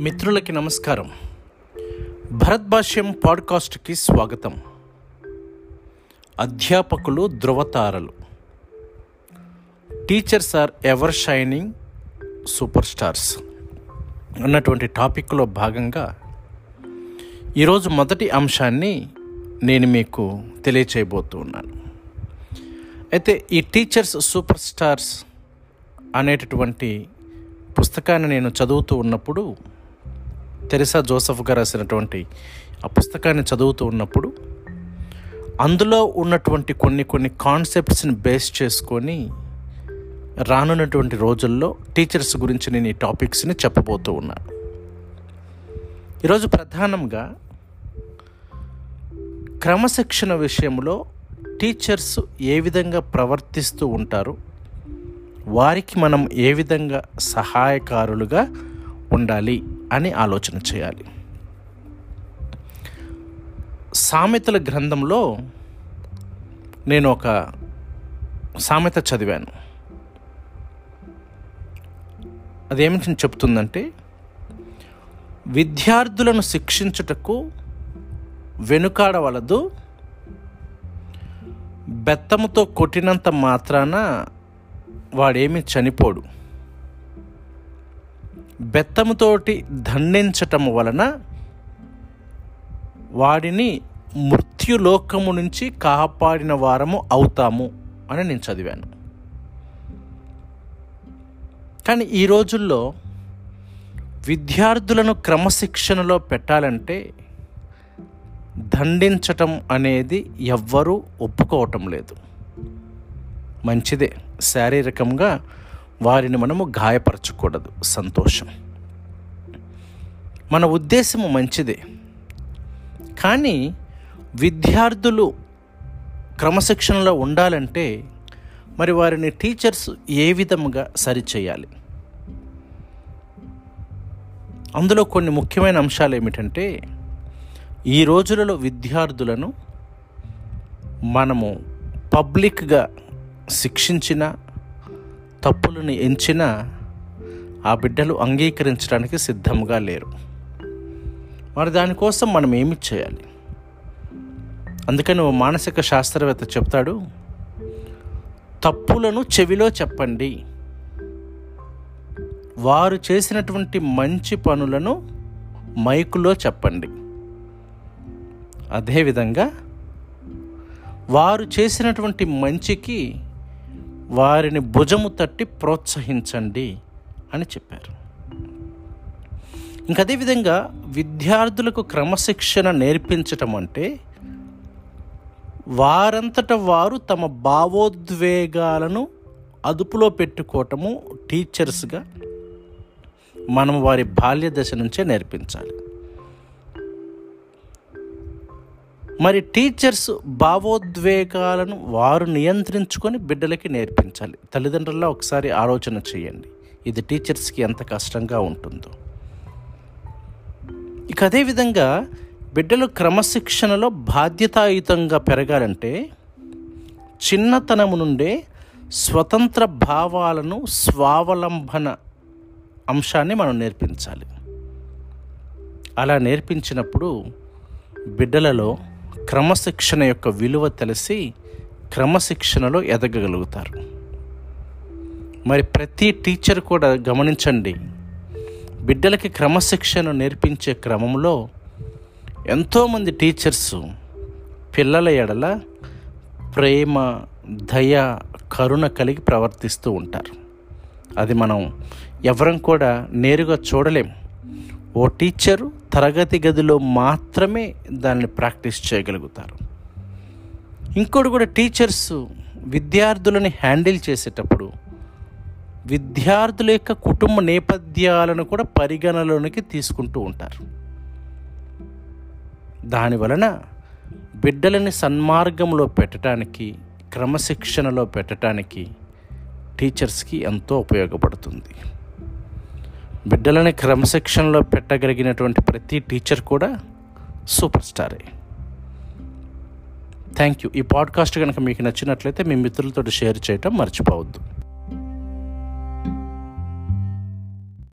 మిత్రులకి నమస్కారం. భరత్ భాష్యం పాడ్కాస్ట్కి స్వాగతం. అధ్యాపకులు ధృవతారలు teachers are ever shining superstars. అన్నటువంటి టాపిక్లో భాగంగా ఈరోజు మొదటి అంశాన్ని నేను మీకు తెలియచేయబోతూ ఉన్నాను. అయితే ఈ టీచర్స్ సూపర్ స్టార్స్ అనేటటువంటి పుస్తకాన్ని నేను చదువుతూ ఉన్నప్పుడు తెరిసా జోసఫ్ గారు రాసినటువంటి ఆ పుస్తకాన్ని చదువుతూ ఉన్నప్పుడు అందులో ఉన్నటువంటి కొన్ని కొన్ని కాన్సెప్ట్స్ని బేస్ చేసుకొని రానున్నటువంటి రోజుల్లో టీచర్స్ గురించి నేను ఈ టాపిక్స్ని చెప్పబోతూ ఉన్నాను ఈరోజు ప్రధానంగా క్రమశిక్షణ విషయంలో టీచర్స్ ఏ విధంగా ప్రవర్తిస్తూ ఉంటారు వారికి మనం ఏ విధంగా సహాయకారులుగా ఉండాలి అని ఆలోచన చేయాలి. సామెతల గ్రంథంలో నేను ఒక సామెత చదివాను. అదేమిటి చెప్తుందంటే విద్యార్థులను శిక్షించుటకు వెనుకాడవలదు బెత్తముతో కొట్టినంత మాత్రాన వాడేమి చనిపోడు. బెత్తముతోటి దండించటం వలన వాడిని మృత్యులోకము నుంచి కాపాడిన వారము అవుతాము అని నేను చదివాను. కానీ ఈ రోజుల్లో విద్యార్థులను క్రమశిక్షణలో పెట్టాలంటే దండించటం అనేది ఎవ్వరూ ఒప్పుకోవటం లేదు. మంచిదే. శారీరకంగా వారిని మనము గాయపరచకూడదు. సంతోషం. మన ఉద్దేశము మంచిదే. కానీ విద్యార్థులు క్రమశిక్షణలో ఉండాలంటే మరి వారిని టీచర్స్ ఏ విధముగా సరిచేయాలి? అందులో కొన్ని ముఖ్యమైన అంశాలు ఏమిటంటే ఈ రోజులలో విద్యార్థులను మనము పబ్లిక్గా శిక్షించిన తప్పులను ఎంచిన ఆ బిడ్డలు అంగీకరించడానికి సిద్ధంగా లేరు. మరి దానికోసం మనం ఏమి చేయాలి? అందుకని ఓ మానసిక శాస్త్రవేత్త చెప్తాడు తప్పులను చెవిలో చెప్పండి. వారు చేసినటువంటి మంచి పనులను మైకులో చెప్పండి. అదేవిధంగా వారు చేసినటువంటి మంచికి వారిని భుజము తట్టి ప్రోత్సహించండి అని చెప్పారు. ఇంక అదేవిధంగా విద్యార్థులకు క్రమశిక్షణ నేర్పించటం అంటే వారంతట వారు తమ భావోద్వేగాలను అదుపులో పెట్టుకోవటము టీచర్స్గా మనం వారి బాల్య దశ నుంచే నేర్పించాలి. మరి టీచర్స్ భావోద్వేగాలను వారు నియంత్రించుకొని బిడ్డలకి నేర్పించాలి. తల్లిదండ్రుల్లో ఒకసారి ఆలోచన చేయండి. ఇది టీచర్స్కి ఎంత కష్టంగా ఉంటుందో. ఇక అదేవిధంగా బిడ్డలు క్రమశిక్షణలో బాధ్యతాయుతంగా పెరగాలంటే చిన్నతనము నుండే స్వతంత్ర భావాలను స్వావలంబన అంశాన్ని మనం నేర్పించాలి. అలా నేర్పించినప్పుడు బిడ్డలలో క్రమశిక్షణ యొక్క విలువ తెలిసి క్రమశిక్షణలో ఎదగగలుగుతారు. మరి ప్రతి టీచర్ కూడా గమనించండి బిడ్డలకి క్రమశిక్షణ నేర్పించే క్రమంలో ఎంతోమంది టీచర్స్ పిల్లల ఎడల ప్రేమ దయ కరుణ కలిగి ప్రవర్తిస్తూ ఉంటారు. అది మనం ఎవరం కూడా నేరుగా చూడలేం. ఓ టీచరు తరగతి గదిలో మాత్రమే దాన్ని ప్రాక్టీస్ చేయగలుగుతారు. ఇంకోటి కూడా టీచర్స్ విద్యార్థులని హ్యాండిల్ చేసేటప్పుడు విద్యార్థుల యొక్క కుటుంబ నేపథ్యాలను కూడా పరిగణలోనికి తీసుకుంటూ ఉంటారు. దాని వలన బిడ్డలని సన్మార్గంలో పెట్టడానికి క్రమశిక్షణలో పెట్టడానికి టీచర్స్కి ఎంతో ఉపయోగపడుతుంది. బిడ్డలని క్రమశిక్షణలో పెట్టగలిగినటువంటి ప్రతి టీచర్ కూడా సూపర్ స్టారే. థ్యాంక్ యూ ఈ పాడ్కాస్ట్ కనుక మీకు నచ్చినట్లయితే మీ మిత్రులతో షేర్ చేయటం మర్చిపోవద్దు.